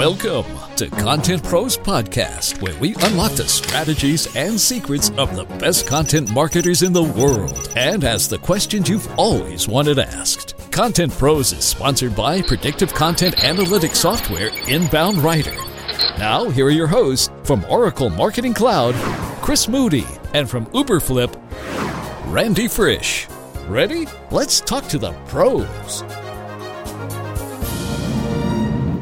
Welcome to Content Pros Podcast, where we unlock the strategies and secrets of the best content marketers in the world and ask the questions you've always wanted asked. Content Pros is sponsored by predictive content analytics software Inbound Writer. Now, here are your hosts from Oracle Marketing Cloud, Chris Moody, and from Uberflip, Randy Frisch. Ready? Let's talk to the pros.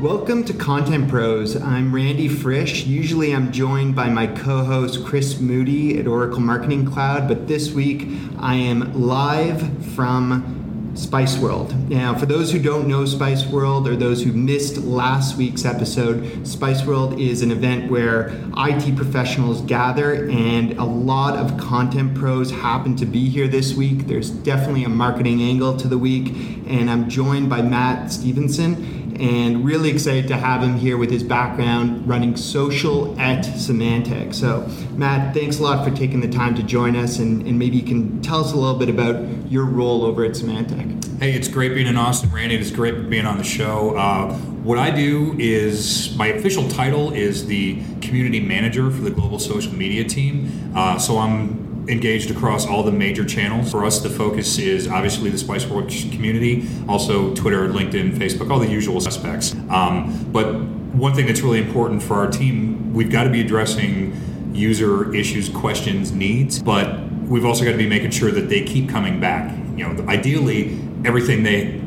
Welcome to Content Pros. I'm Randy Frisch. Usually I'm joined by my co host Chris Moody at Oracle Marketing Cloud, but this week I am live from SpiceWorld. Now, for those who don't know SpiceWorld or those who missed last week's episode, SpiceWorld is an event where IT professionals gather, and a lot of content pros happen to be here this week. There's definitely a marketing angle to the week, and I'm joined by Matt Stephenson and really excited to have him here with his background running social at Symantec. So, Matt, thanks a lot for taking the time to join us, and, and maybe you can tell us a little bit about your role over at Symantec. Hey, it's great being in Austin, Randy. It's great being on the show. Uh, what I do is my official title is the community manager for the global social media team. Uh, so I'm engaged across all the major channels. For us, the focus is obviously the SpiceWorks community, also Twitter, LinkedIn, Facebook, all the usual suspects. Um, but one thing that's really important for our team, we've got to be addressing user issues, questions, needs, but we've also got to be making sure that they keep coming back. You know, ideally, everything they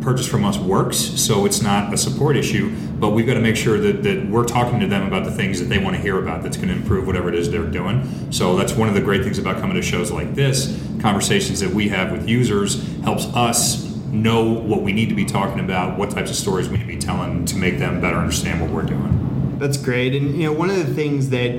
purchase from us works, so it's not a support issue. But we've got to make sure that, that we're talking to them about the things that they want to hear about that's going to improve whatever it is they're doing. So that's one of the great things about coming to shows like this. Conversations that we have with users helps us know what we need to be talking about, what types of stories we need to be telling to make them better understand what we're doing. That's great. And you know, one of the things that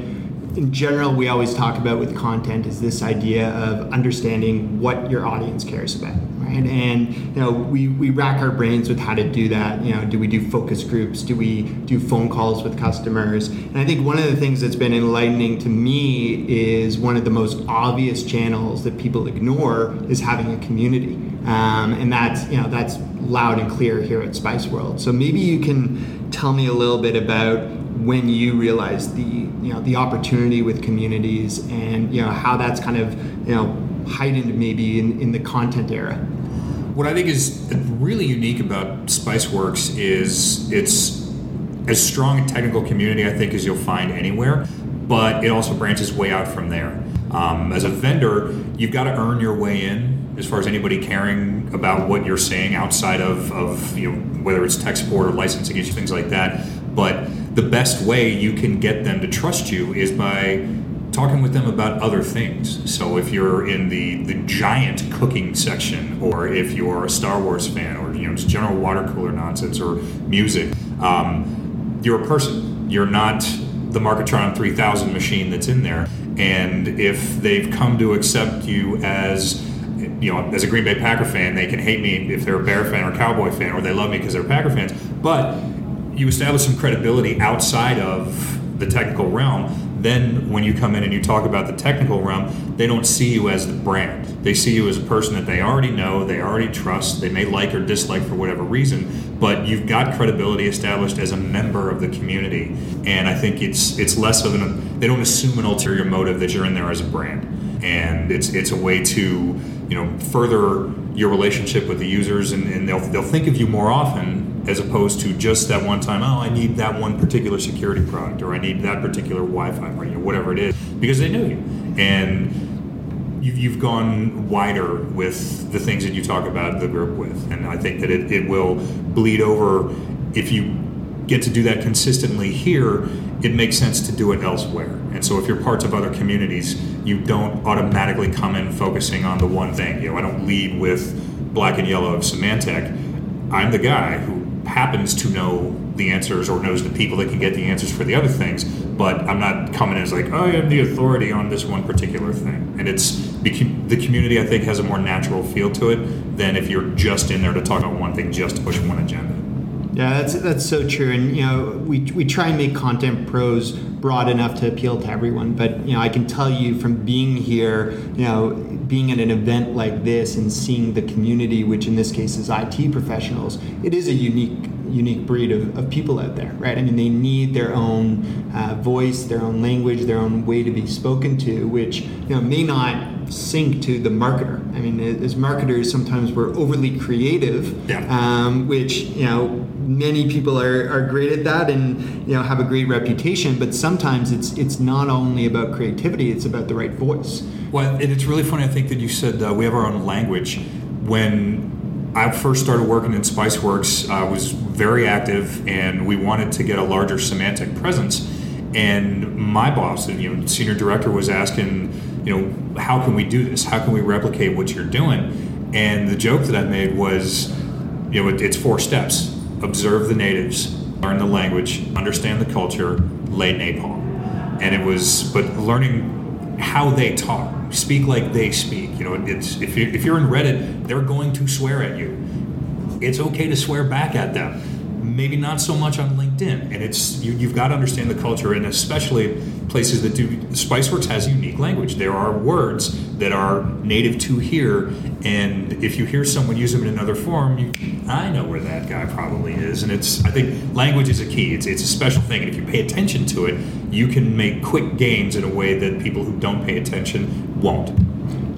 in general we always talk about with content is this idea of understanding what your audience cares about right? And you know we, we rack our brains with how to do that. You know do we do focus groups? Do we do phone calls with customers? And i think one of the things that's been enlightening to me is one of the most obvious channels that people ignore is having a community. Um, and that's you know that's loud and clear here at spice world. So maybe you can tell me a little bit about when you realize the you know the opportunity with communities and you know how that's kind of you know heightened maybe in, in the content era? What i think is really unique about spiceworks is it's as strong a technical community i think as you'll find anywhere but it also branches way out from there. Um, as a vendor you've got to earn your way in as far as anybody caring about what you're saying outside of, of you know whether it's tech support or licensing issues things like that but the best way you can get them to trust you is by talking with them about other things. So if you're in the the giant cooking section, or if you're a Star Wars fan, or you know just general water cooler nonsense or music, um, you're a person. You're not the Marketron 3000 machine that's in there. And if they've come to accept you as you know, as a Green Bay Packer fan, they can hate me if they're a Bear fan or Cowboy fan, or they love me because they're Packer fans. But you establish some credibility outside of the technical realm then when you come in and you talk about the technical realm they don't see you as the brand. They see you as a person that they already know they already trust they may like or dislike for whatever reason but you've got credibility established as a member of the community. And i think it's it's less of an they don't assume an ulterior motive that you're in there as a brand. And it's it's a way to you know further your relationship with the users and, and they'll they'll think of you more often as opposed to just that one time oh i need that one particular security product or i need that particular wi-fi or whatever it is because they know you. And you've, you've gone wider with the things that you talk about the group with. And i think that it, it will bleed over. If you get to do that consistently here it makes sense to do it elsewhere. And so if you're parts of other communities you don't automatically come in focusing on the one thing. You know i don't lead with black and yellow of symantec. I'm the guy who happens to know the answers or knows the people that can get the answers for the other things, but I'm not coming as like, oh, I am the authority on this one particular thing. And it's the community, I think, has a more natural feel to it than if you're just in there to talk about one thing, just to push one agenda. Yeah, that's that's so true. And you know, we we try and make content pros broad enough to appeal to everyone. But you know, I can tell you from being here, you know, being at an event like this and seeing the community, which in this case is IT professionals, it is a unique unique breed of, of people out there, right? I mean, they need their own uh, voice, their own language, their own way to be spoken to, which you know may not sync to the marketer. I mean, as marketers, sometimes we're overly creative, yeah. um, which you know many people are, are great at that and you know have a great reputation. But sometimes it's it's not only about creativity; it's about the right voice. Well, and it's really funny. I think that you said uh, we have our own language when I first started working in Spiceworks, I was very active, and we wanted to get a larger Symantec presence. And my boss, you know, senior director, was asking, you know, how can we do this? How can we replicate what you're doing? And the joke that I made was, you know, it, it's four steps: observe the natives, learn the language, understand the culture, lay napalm. And it was, but learning how they talk speak like they speak. You know, it's if you if you're in Reddit, they're going to swear at you. It's okay to swear back at them. Maybe not so much on LinkedIn, and it's you, you've got to understand the culture, and especially places that do. Spiceworks has unique language. There are words that are native to here, and if you hear someone use them in another form, you, I know where that guy probably is. And it's I think language is a key. It's it's a special thing, and if you pay attention to it, you can make quick gains in a way that people who don't pay attention won't.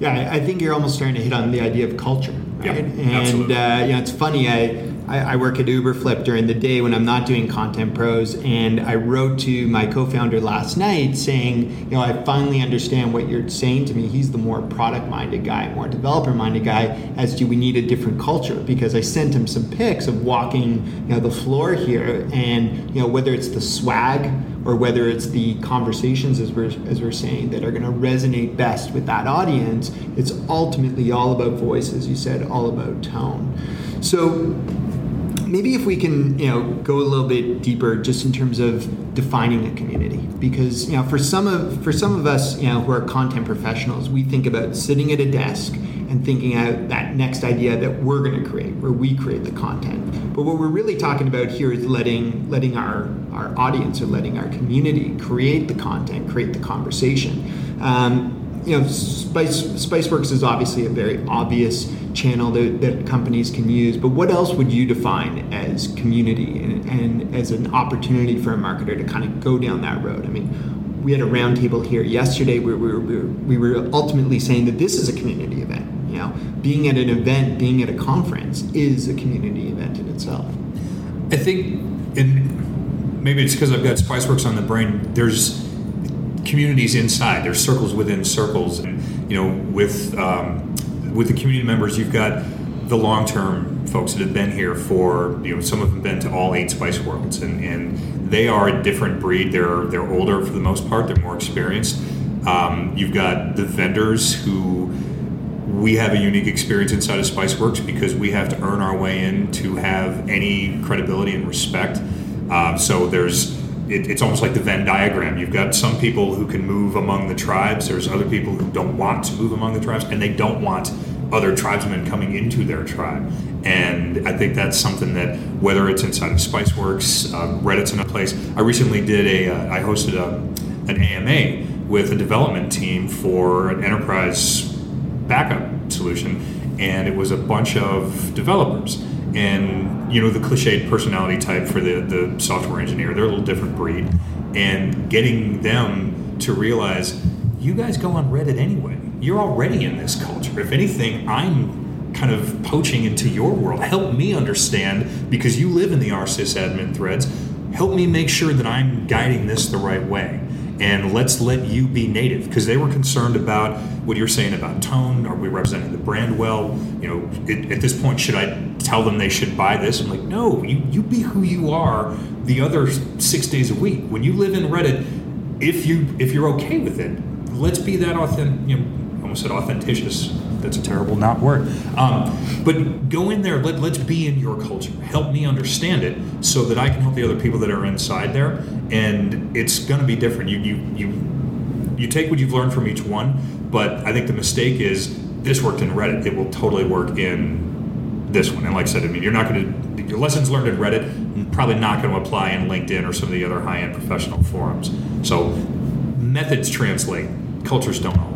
Yeah, I think you're almost starting to hit on the idea of culture, right? Yeah, and absolutely. uh, you know, it's funny. I I, I work at Uberflip during the day when I'm not doing content pros, and I wrote to my co-founder last night saying, you know, I finally understand what you're saying to me. He's the more product-minded guy, more developer-minded guy. As to we need a different culture because I sent him some pics of walking, you know, the floor here, and you know whether it's the swag or whether it's the conversations as we're as we're saying that are going to resonate best with that audience. It's ultimately all about voice, as you said, all about tone. So maybe if we can you know go a little bit deeper just in terms of defining a community. Because you know for some of for some of us you know who are content professionals we think about sitting at a desk and thinking out that next idea that we're going to create where we create the content. But what we're really talking about here is letting letting our our audience or letting our community create the content create the conversation. Um, you know, Spice SpiceWorks is obviously a very obvious channel that, that companies can use. But what else would you define as community and, and as an opportunity for a marketer to kind of go down that road? I mean, we had a roundtable here yesterday where we were, we were ultimately saying that this is a community event. You know, being at an event, being at a conference is a community event in itself. I think, and maybe it's because I've got SpiceWorks on the brain. There's communities inside. There's circles within circles, and you know, with um, with the community members, you've got the long term folks that have been here for you know some of them been to all eight SpiceWorlds, and, and they are a different breed. They're they're older for the most part. They're more experienced. Um, you've got the vendors who we have a unique experience inside of Spiceworks because we have to earn our way in to have any credibility and respect. Uh, so there's it, it's almost like the Venn diagram. You've got some people who can move among the tribes. There's other people who don't want to move among the tribes, and they don't want other tribesmen coming into their tribe. And I think that's something that whether it's inside of SpiceWorks, uh, Reddit's another place. I recently did a, uh, I hosted a, an AMA with a development team for an enterprise backup solution, and it was a bunch of developers and you know the cliched personality type for the, the software engineer. They're a little different breed. And getting them to realize you guys go on reddit anyway. You're already in this culture. If anything i'm kind of poaching into your world. Help me understand because you live in the r/sysadmin threads. Help me make sure that i'm guiding this the right way and let's let you be native. Because they were concerned about what you're saying about tone. Are we representing the brand well? You know it, at this point should i tell them they should buy this? I'm like no you, you be who you are the other six days a week. When you live in reddit if you if you're okay with it let's be that authentic you know almost said authenticious that's a terrible not word. Um, but go in there let, let's be in your culture. Help me understand it so that i can help the other people that are inside there. And it's going to be different. You you you you take what you've learned from each one but i think the mistake is this worked in reddit. It will totally work in this one. And like i said i mean you're not going to your lessons learned in reddit probably not going to apply in linkedin or some of the other high-end professional forums. So methods translate. Cultures don't always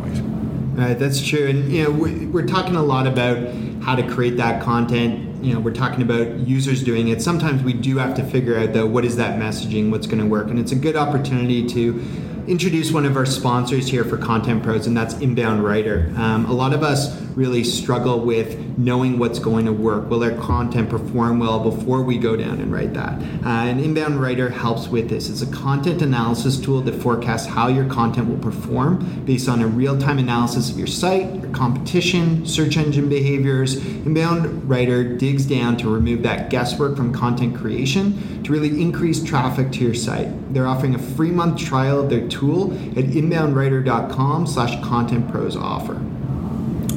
Right, that's true. And you know, we're talking a lot about how to create that content. You know, we're talking about users doing it. Sometimes we do have to figure out though what is that messaging, what's going to work, and it's a good opportunity to introduce one of our sponsors here for Content Pros, and that's Inbound Writer. Um, a lot of us really struggle with knowing what's going to work. Will our content perform well before we go down and write that? Uh, and Inbound Writer helps with this. It's a content analysis tool that forecasts how your content will perform based on a real time analysis of your site, your competition, search engine behaviors. Inbound Writer digs down to remove that guesswork from content creation to really increase traffic to your site. They're offering a free month trial of their tool at inboundwriter.com slash content pros offer.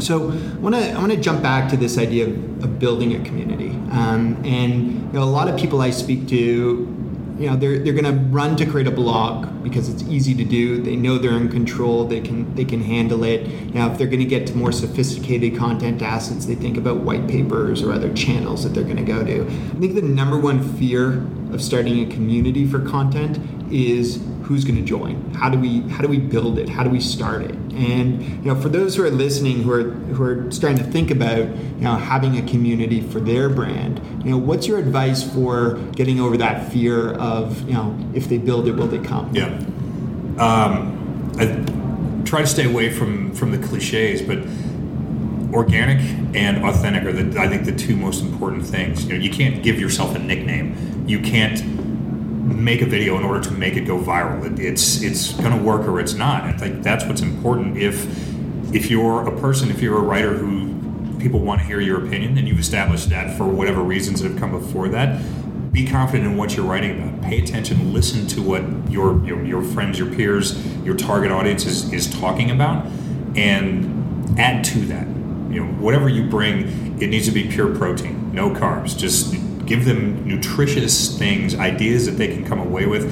So I want to I want to jump back to this idea of, of building a community, um, and you know, a lot of people I speak to, you know, they're they're going to run to create a blog because it's easy to do. They know they're in control. They can they can handle it. Know, if they're going to get to more sophisticated content assets, they think about white papers or other channels that they're going to go to. I think the number one fear of starting a community for content is who's going to join? How do we how do we build it? How do we start it? And you know for those who are listening who are who are starting to think about you know having a community for their brand you know what's your advice for getting over that fear of you know if they build it will they come? Yeah. Um, I try to stay away from from the cliches but organic and authentic are the I think the two most important things. You know you can't give yourself a nickname. You can't make a video in order to make it go viral. It, it's it's going to work or it's not. I think that's what's important. If if you're a person, if you're a writer who people want to hear your opinion, and you've established that for whatever reasons that have come before that, be confident in what you're writing about. Pay attention, listen to what your your, your friends, your peers, your target audience is, is talking about, and add to that. You know, whatever you bring, it needs to be pure protein, no carbs. Just give them nutritious things, ideas that they can come away with.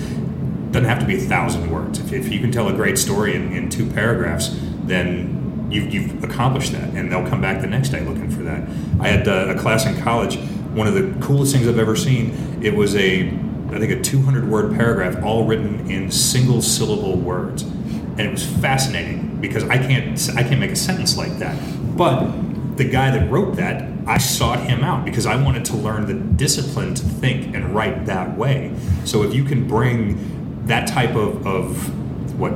Doesn't have to be a thousand words. If, if you can tell a great story in, in two paragraphs, then you've, you've, accomplished that, and they'll come back the next day looking for that. I had uh, a class in college. One of the coolest things I've ever seen. It was a, I think, a 200 word paragraph, all written in single syllable words, and it was fascinating because I can't, I can't make a sentence like that. But the guy that wrote that I sought him out because I wanted to learn the discipline to think and write that way. So if you can bring that type of, of what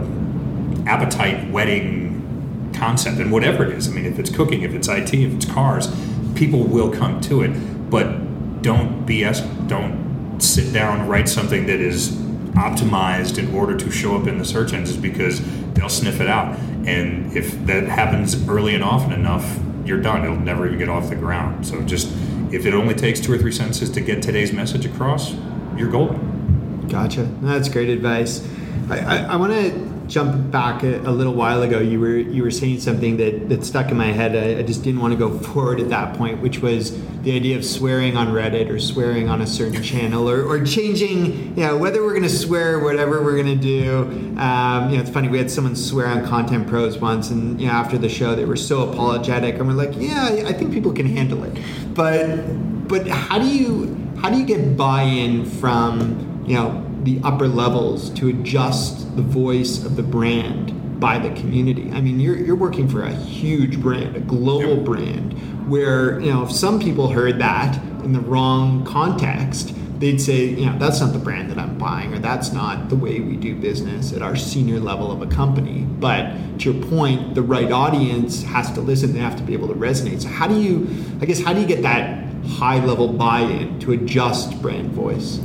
appetite whetting concept and whatever it is, I mean, if it's cooking, if it's IT, if it's cars, people will come to it. But don't BS, don't sit down, and write something that is optimized in order to show up in the search engines because they'll sniff it out. And if that happens early and often enough, you're done. It'll never even get off the ground. So just if it only takes two or three sentences to get today's message across, you're golden. Gotcha. That's great advice. I, I, I want to jump back a, a, little while ago. You were you were saying something that, that stuck in my head. I, I, just didn't want to go forward at that point, which was the idea of swearing on Reddit or swearing on a certain channel or, or changing, you know, whether we're going to swear whatever we're going to do. Um, you know, it's funny. We had someone swear on Content Pros once, and you know, after the show, they were so apologetic, and we're like, yeah, I think people can handle it, but but how do you how do you get buy-in from you know the upper levels to adjust the voice of the brand by the community. I mean, you're, you're working for a huge brand, a global brand, where, you know, if some people heard that in the wrong context, they'd say, you know, that's not the brand that I'm buying, or that's not the way we do business at our senior level of a company. But to your point, the right audience has to listen, they have to be able to resonate. So, how do you, I guess, how do you get that high level buy in to adjust brand voice?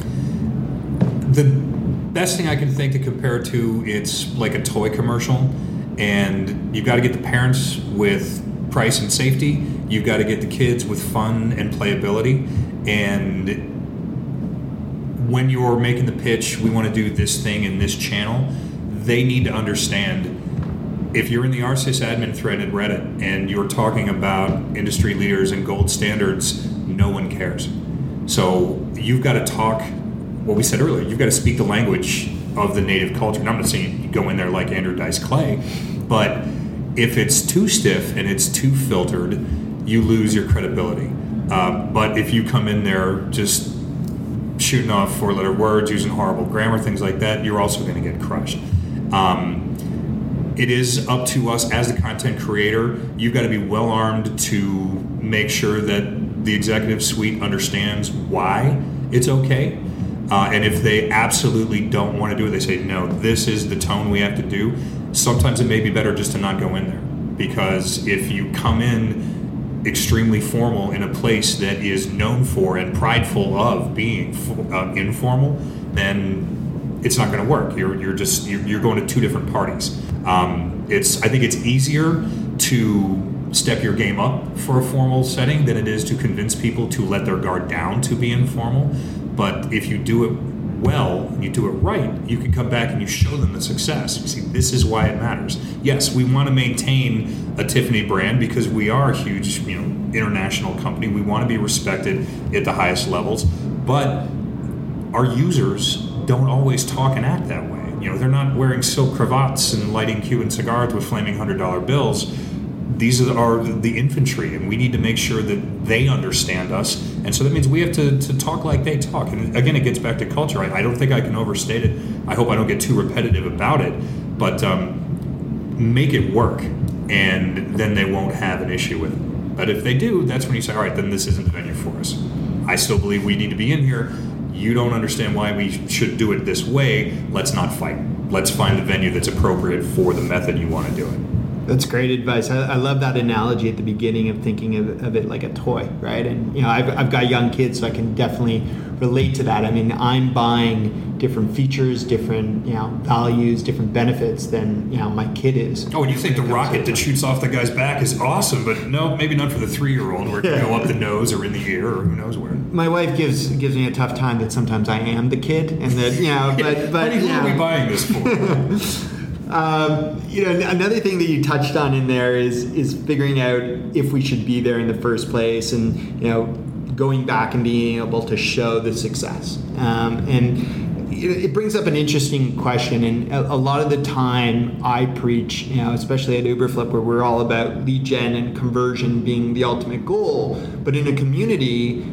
the best thing I can think to compare to it's like a toy commercial, and you've got to get the parents with price and safety. You've got to get the kids with fun and playability. And when you're making the pitch, we want to do this thing in this channel. They need to understand if you're in the r/sysadmin thread at Reddit and you're talking about industry leaders and gold standards, no one cares. So you've got to talk what we said earlier, you've got to speak the language of the native culture. And I'm not saying you go in there like Andrew Dice Clay, but if it's too stiff and it's too filtered, you lose your credibility. Uh, but if you come in there just shooting off four letter words, using horrible grammar, things like that, you're also going to get crushed. Um, it is up to us as the content creator. You've got to be well armed to make sure that the executive suite understands why it's okay. Uh, and if they absolutely don't want to do it, they say, no, this is the tone we have to do. Sometimes it may be better just to not go in there. Because if you come in extremely formal in a place that is known for and prideful of being uh, informal, then it's not going to work. You're, you're just you're, you're, going to two different parties. Um, it's I think it's easier to step your game up for a formal setting than it is to convince people to let their guard down to be informal. But if you do it well, you do it right, you can come back and you show them the success. You see, this is why it matters. Yes, we want to maintain a Tiffany brand because we are a huge, you know, international company. We want to be respected at the highest levels, but our users don't always talk and act that way. You know, they're not wearing silk cravats and lighting Cuban cigars with flaming hundred dollar bills these are the infantry, and we need to make sure that they understand us. And so that means we have to, to talk like they talk. And again, it gets back to culture. I, I don't think I can overstate it. I hope I don't get too repetitive about it, but um, make it work, and then they won't have an issue with it. But if they do, that's when you say, all right, then this isn't the venue for us. I still believe we need to be in here. You don't understand why we should do it this way. Let's not fight. Let's find the venue that's appropriate for the method you want to do it. That's great advice. I, I, love that analogy at the beginning of thinking of, of, it like a toy, right? And you know, I've, I've got young kids, so I can definitely relate to that. I mean, I'm buying different features, different you know values, different benefits than you know my kid is. Oh, and you think the rocket that shoots off the guy's back is awesome, but no, maybe not for the three-year-old, where it can go up the nose or in the ear or who knows where. My wife gives gives me a tough time that sometimes I am the kid, and that you know, but but who yeah. are we buying this for? Um, you know, another thing that you touched on in there is is figuring out if we should be there in the first place, and you know, going back and being able to show the success. Um, and it brings up an interesting question, and a, lot of the time I preach, you know, especially at Uberflip, where we're all about lead gen and conversion being the ultimate goal. But in a community,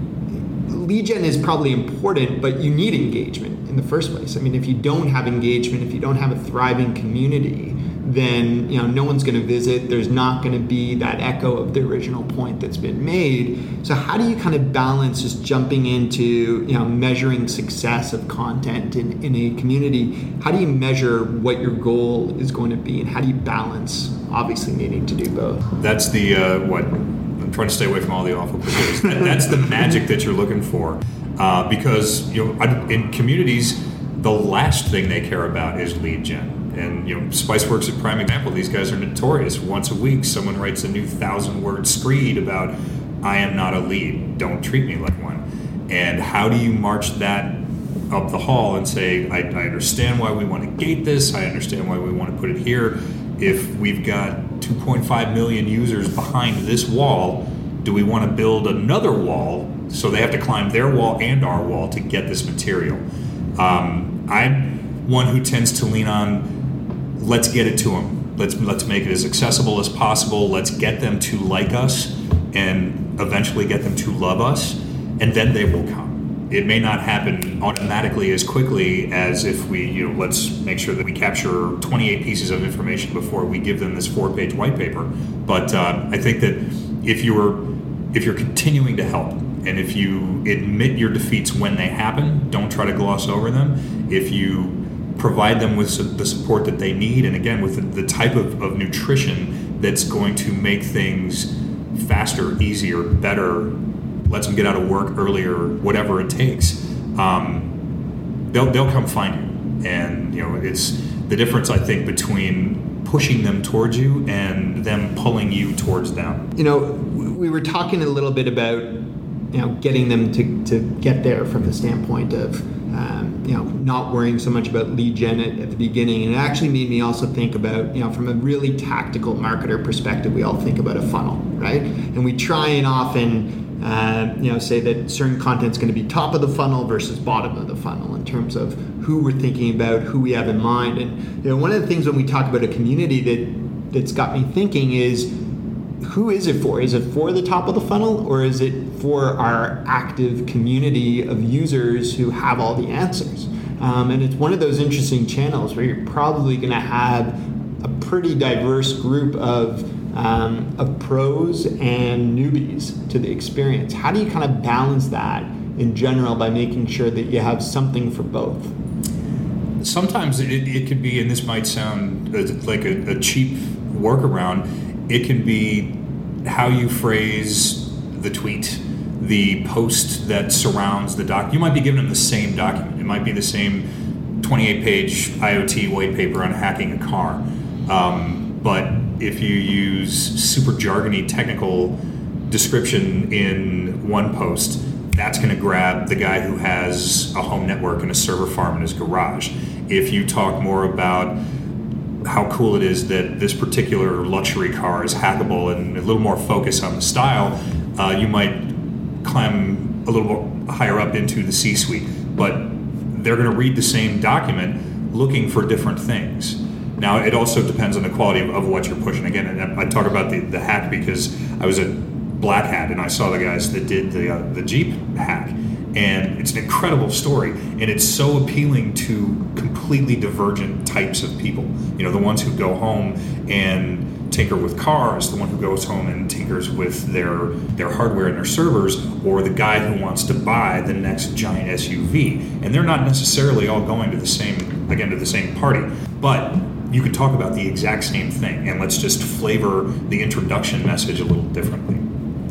lead gen is probably important, but you need engagement in the first place. I mean, if you don't have engagement, if you don't have a thriving community, then you know no one's going to visit. There's not going to be that echo of the original point that's been made. So how do you kind of balance just jumping into you know measuring success of content in, in a community? How do you measure what your goal is going to be, and how do you balance obviously needing to do both? That's the uh, what trying to stay away from all the awful cliches. that, that's the magic that you're looking for uh, because you know in communities the last thing they care about is lead gen. And you know spiceworks is a prime example. These guys are notorious. Once a week someone writes a new thousand word screed about i am not a lead. Don't treat me like one. And how do you march that up the hall and say I, I understand why we want to gate this. I understand why we want to put it here. If we've got 2.5 million users behind this wall do we want to build another wall so they have to climb their wall and our wall to get this material. Um, I'm one who tends to lean on let's get it to them. Let's let's make it as accessible as possible. Let's get them to like us and eventually get them to love us, and then they will come. It may not happen automatically as quickly as if we, you know, let's make sure that we capture 28 pieces of information before we give them this four-page white paper. But uh, I think that if you're if you're continuing to help and if you admit your defeats when they happen, don't try to gloss over them. If you provide them with the support that they need, and again, with the, type of, of nutrition that's going to make things faster, easier, better, lets them get out of work earlier, whatever it takes, um, they'll, they'll come find you. And, you know, it's the difference, I think, between pushing them towards you and them pulling you towards them. You know, we were talking a little bit about you know, getting them to, to get there from the standpoint of, um, you know, not worrying so much about lead gen at, at, the beginning. And it actually made me also think about, you know, from a really tactical marketer perspective, we all think about a funnel, right? And we try and often, uh, you know, say that certain content's going to be top of the funnel versus bottom of the funnel in terms of who we're thinking about, who we have in mind. And, you know, one of the things when we talk about a community that, that's got me thinking is, who is it for? Is it for the top of the funnel or is it for our active community of users who have all the answers? Um, and it's one of those interesting channels where you're probably going to have a pretty diverse group of um, of pros and newbies to the experience. How do you kind of balance that in general by making sure that you have something for both? Sometimes it, it could be, and this might sound like a, a cheap workaround, it can be how you phrase the tweet, the post that surrounds the doc. You might be giving them the same document. It might be the same 28 page IoT white paper on hacking a car. Um, but if you use super jargony technical description in one post, that's going to grab the guy who has a home network and a server farm in his garage. If you talk more about how cool it is that this particular luxury car is hackable and a little more focus on the style, uh, you might climb a little higher up into the C suite. But they're going to read the same document looking for different things. Now, it also depends on the quality of, of what you're pushing. Again, I talk about the, the hack because I was at Black Hat and I saw the guys that did the, uh, the Jeep hack. And it's an incredible story. And it's so appealing to completely divergent types of people. You know, the ones who go home and tinker with cars, the one who goes home and tinkers with their their hardware and their servers, or the guy who wants to buy the next giant SUV. And they're not necessarily all going to the same again to the same party. But you can talk about the exact same thing, and let's just flavor the introduction message a little differently.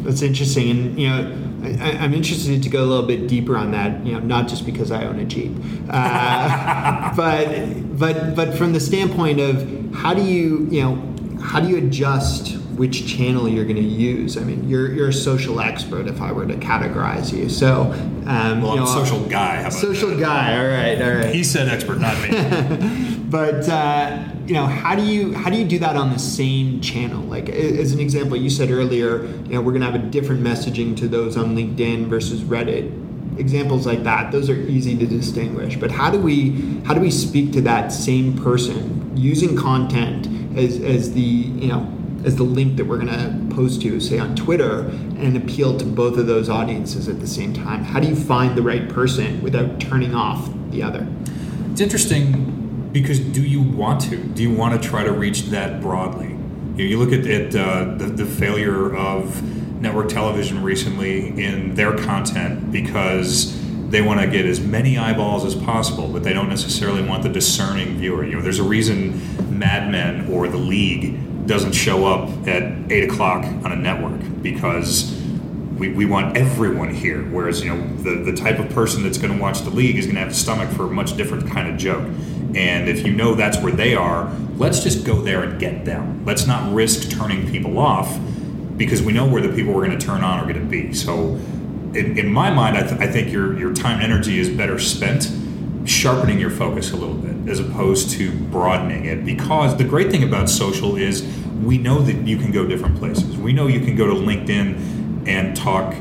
That's interesting, and you know. I, am interested to go a little bit deeper on that. You know, not just because I own a Jeep, uh, but but but from the standpoint of how do you you know how do you adjust which channel you're going to use. I mean, you're, you're a social expert if I were to categorize you. So, um, well, you know, I'm a social guy. social that? guy. All right, all right. He said expert, not me. but uh, you know, how do you how do you do that on the same channel? Like as an example, you said earlier, you know, we're going to have a different messaging to those on LinkedIn versus Reddit examples like that those are easy to distinguish but how do we how do we speak to that same person using content as as the you know as the link that we're going to post to, say on Twitter, and appeal to both of those audiences at the same time? How do you find the right person without turning off the other? It's interesting because do you want to? Do you want to try to reach that broadly? You, look at, at uh, the, the failure of network television recently in their content because they want to get as many eyeballs as possible, but they don't necessarily want the discerning viewer. You know, there's a reason Mad Men or The League doesn't show up at eight o'clock on a network because we, we want everyone here. Whereas you know the, the type of person that's going to watch the league is going to have a stomach for a much different kind of joke. And if you know that's where they are, let's just go there and get them. Let's not risk turning people off because we know where the people we're going to turn on are going to be. So, in, in my mind, I, th- I think your your time and energy is better spent sharpening your focus a little bit as opposed to broadening it because the great thing about social is we know that you can go different places we know you can go to linkedin and talk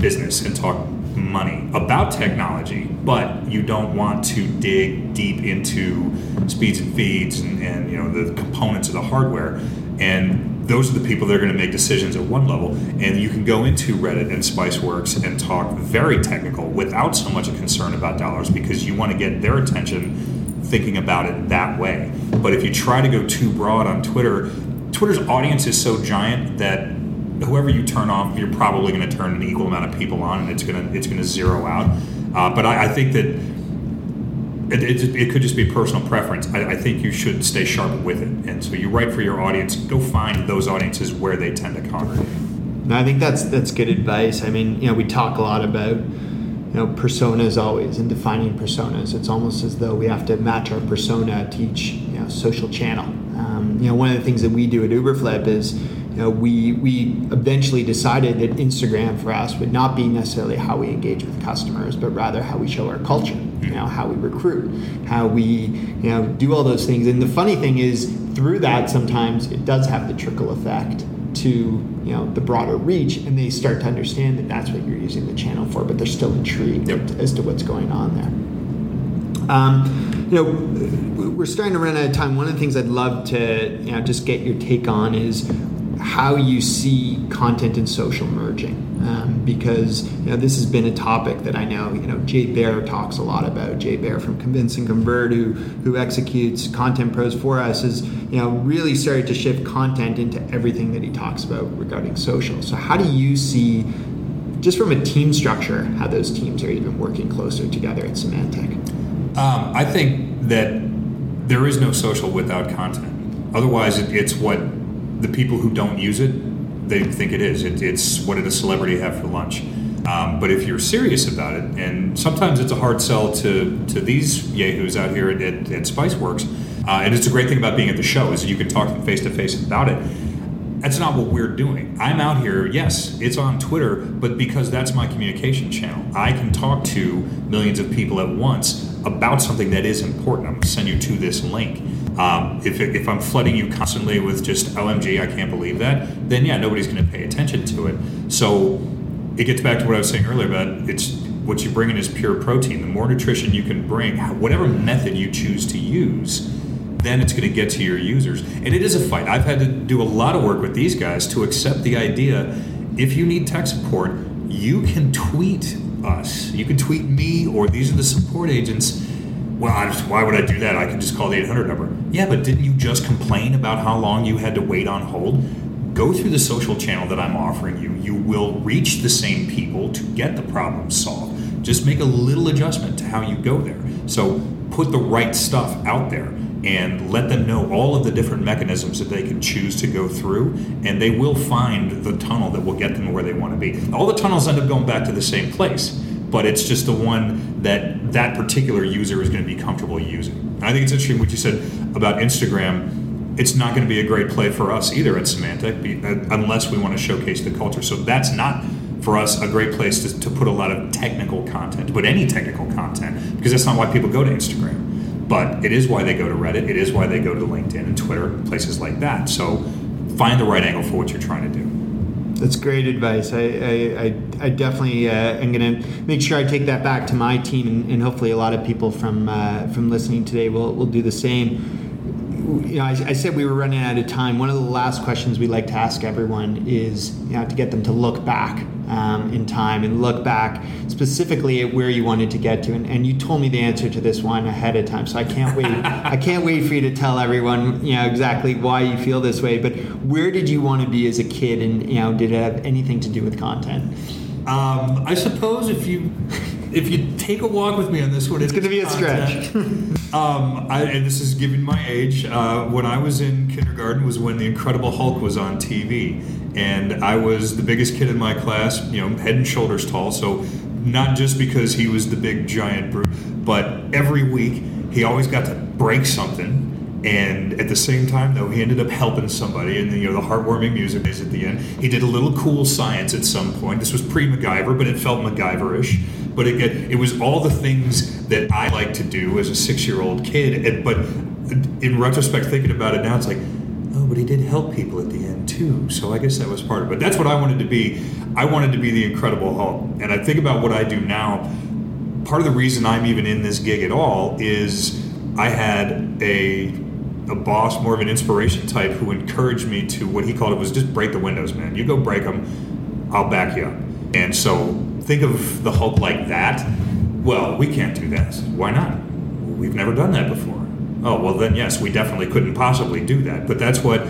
business and talk money about technology but you don't want to dig deep into speeds and feeds and, and you know the components of the hardware and those are the people that are going to make decisions at one level. And you can go into Reddit and Spiceworks and talk very technical without so much a concern about dollars because you want to get their attention thinking about it that way. But if you try to go too broad on Twitter, Twitter's audience is so giant that whoever you turn off, you're probably going to turn an equal amount of people on, and it's going to it's going to zero out. Uh, but I, I think that it, it, it, could just be personal preference. I, I, think you should stay sharp with it. And so you write for your audience, go find those audiences where they tend to congregate. No, I think that's that's good advice. I mean, you know, we talk a lot about you know personas always and defining personas. It's almost as though we have to match our persona to each you know social channel. Um, you know, one of the things that we do at Uberflip is you know, we we eventually decided that Instagram for us would not be necessarily how we engage with customers, but rather how we show our culture you know how we recruit how we you know do all those things. And the funny thing is through that sometimes it does have the trickle effect to you know the broader reach and they start to understand that that's what you're using the channel for but they're still intrigued yep. as to what's going on there. Um, you know we're starting to run out of time. One of the things i'd love to you know just get your take on is how you see content and social merging. Um, because you know this has been a topic that I know you know Jay Baer talks a lot about. Jay Baer from Convince and Convert, who who executes content pros for us, is you know really started to shift content into everything that he talks about regarding social. So how do you see, just from a team structure, how those teams are even working closer together at Symantec? Um, I think that there is no social without content. Otherwise, it, it's what the people who don't use it they think it is. It, it's what did a celebrity have for lunch? Um, but if you're serious about it, and sometimes it's a hard sell to to these yahoos out here at, at, at Spiceworks, uh, and it's a great thing about being at the show is you can talk to them face to face about it. That's not what we're doing. I'm out here, yes, it's on Twitter, but because that's my communication channel, I can talk to millions of people at once about something that is important. I'm going to send you to this link. Um, if, if I'm flooding you constantly with just OMG, I can't believe that, then yeah, nobody's going to pay attention to it. So it gets back to what I was saying earlier about it's what you bring in is pure protein. The more nutrition you can bring, whatever method you choose to use, then it's going to get to your users. And it is a fight. I've had to do a lot of work with these guys to accept the idea if you need tech support, you can tweet us. You can tweet me, or these are the support agents. Well, just, why would I do that? I can just call the 800 number. Yeah, but didn't you just complain about how long you had to wait on hold? Go through the social channel that I'm offering you. You will reach the same people to get the problem solved. Just make a little adjustment to how you go there. So put the right stuff out there and let them know all of the different mechanisms that they can choose to go through, and they will find the tunnel that will get them where they want to be. All the tunnels end up going back to the same place, but it's just the one that that particular user is going to be comfortable using. I think it's interesting what you said about Instagram. It's not going to be a great play for us either at Symantec uh, unless we want to showcase the culture. So that's not for us a great place to, to put a lot of technical content, but any technical content, because that's not why people go to Instagram but it is why they go to Reddit. It is why they go to LinkedIn and Twitter, places like that. So find the right angle for what you're trying to do. That's great advice. I, I, I, definitely uh, am going to make sure I take that back to my team, and, and hopefully a lot of people from uh, from listening today will, will do the same. You know, I, I, said we were running out of time. One of the last questions we like to ask everyone is, you know, to get them to look back um, in time and look back specifically at where you wanted to get to. And, and, you told me the answer to this one ahead of time, so I can't wait. I can't wait for you to tell everyone, you know, exactly why you feel this way. But where did you want to be as a kid, and you know, did it have anything to do with content? Um, I suppose if you if you take a walk with me on this one, it's going to be a stretch. um, I, and this is given my age. Uh, when I was in kindergarten, was when the Incredible Hulk was on TV, and I was the biggest kid in my class. You know, head and shoulders tall. So not just because he was the big giant brute, but every week he always got to break something and at the same time though he ended up helping somebody and you know the heartwarming music is at the end he did a little cool science at some point this was pre-macgyver but it felt macgyverish but it, it was all the things that i like to do as a six-year-old kid and, but in retrospect thinking about it now it's like oh but he did help people at the end too so i guess that was part of it but that's what i wanted to be i wanted to be the incredible hulk and i think about what i do now part of the reason i'm even in this gig at all is i had a a boss, more of an inspiration type, who encouraged me to what he called it was just break the windows, man. You go break them, I'll back you up. And so think of the Hulk like that. Well, we can't do that. Why not? We've never done that before. Oh, well, then yes, we definitely couldn't possibly do that. But that's what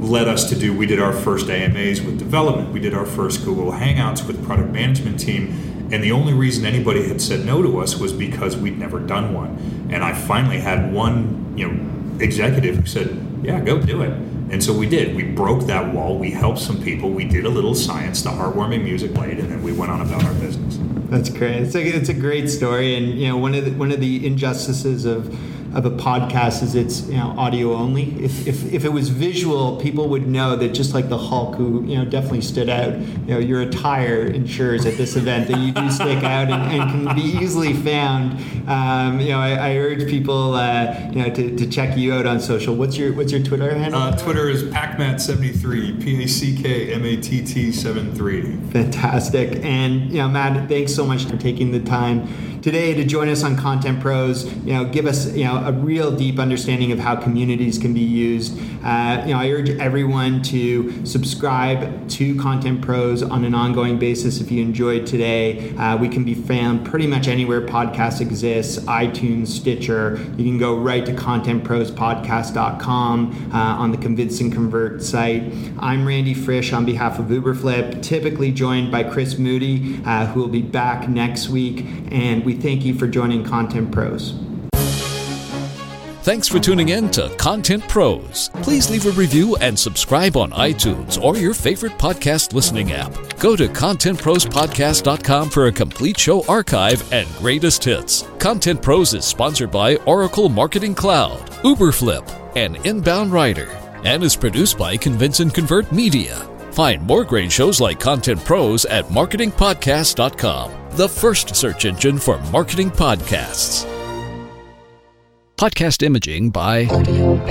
led us to do. We did our first AMAs with development, we did our first Google Hangouts with product management team. And the only reason anybody had said no to us was because we'd never done one. And I finally had one, you know, executive who said, "Yeah, go do it." And so we did. We broke that wall. We helped some people. We did a little science. The heartwarming music played, and then we went on about our business. That's great. It's a, it's a great story, and you know one of the, one of the injustices of of a podcast is it's you know audio only. If, if, if it was visual, people would know that just like the Hulk, who you know definitely stood out. You know your attire ensures at this event that you do stick out and, and can be easily found. Um, you know I, I urge people uh, you know to, to check you out on social. What's your what's your Twitter handle? Uh, Twitter is PackMatt73, P A C K M A T T 73. Fantastic, and you know Matt, thanks so much for taking the time today to join us on Content Pros. You know, give us you know a real deep understanding of how communities can be used. Uh, you know, I urge everyone to subscribe to Content Pros on an ongoing basis. If you enjoyed today, uh, we can be found pretty much anywhere podcasts exists: iTunes, Stitcher. You can go right to ContentProsPodcast.com uh, on the Convince and Convert site. I'm Randy Frisch on behalf of Uberflip, typically joined by Chris Moody, uh, who will be back next week. And we thank you for joining Content Pros. Thanks for tuning in to Content Pros. Please leave a review and subscribe on iTunes or your favorite podcast listening app. Go to contentprospodcast.com for a complete show archive and greatest hits. Content Pros is sponsored by Oracle Marketing Cloud, Uberflip, and Inbound Writer, and is produced by Convince and Convert Media. Find more great shows like Content Pros at marketingpodcast.com, the first search engine for marketing podcasts. Podcast imaging by AudioBag.com.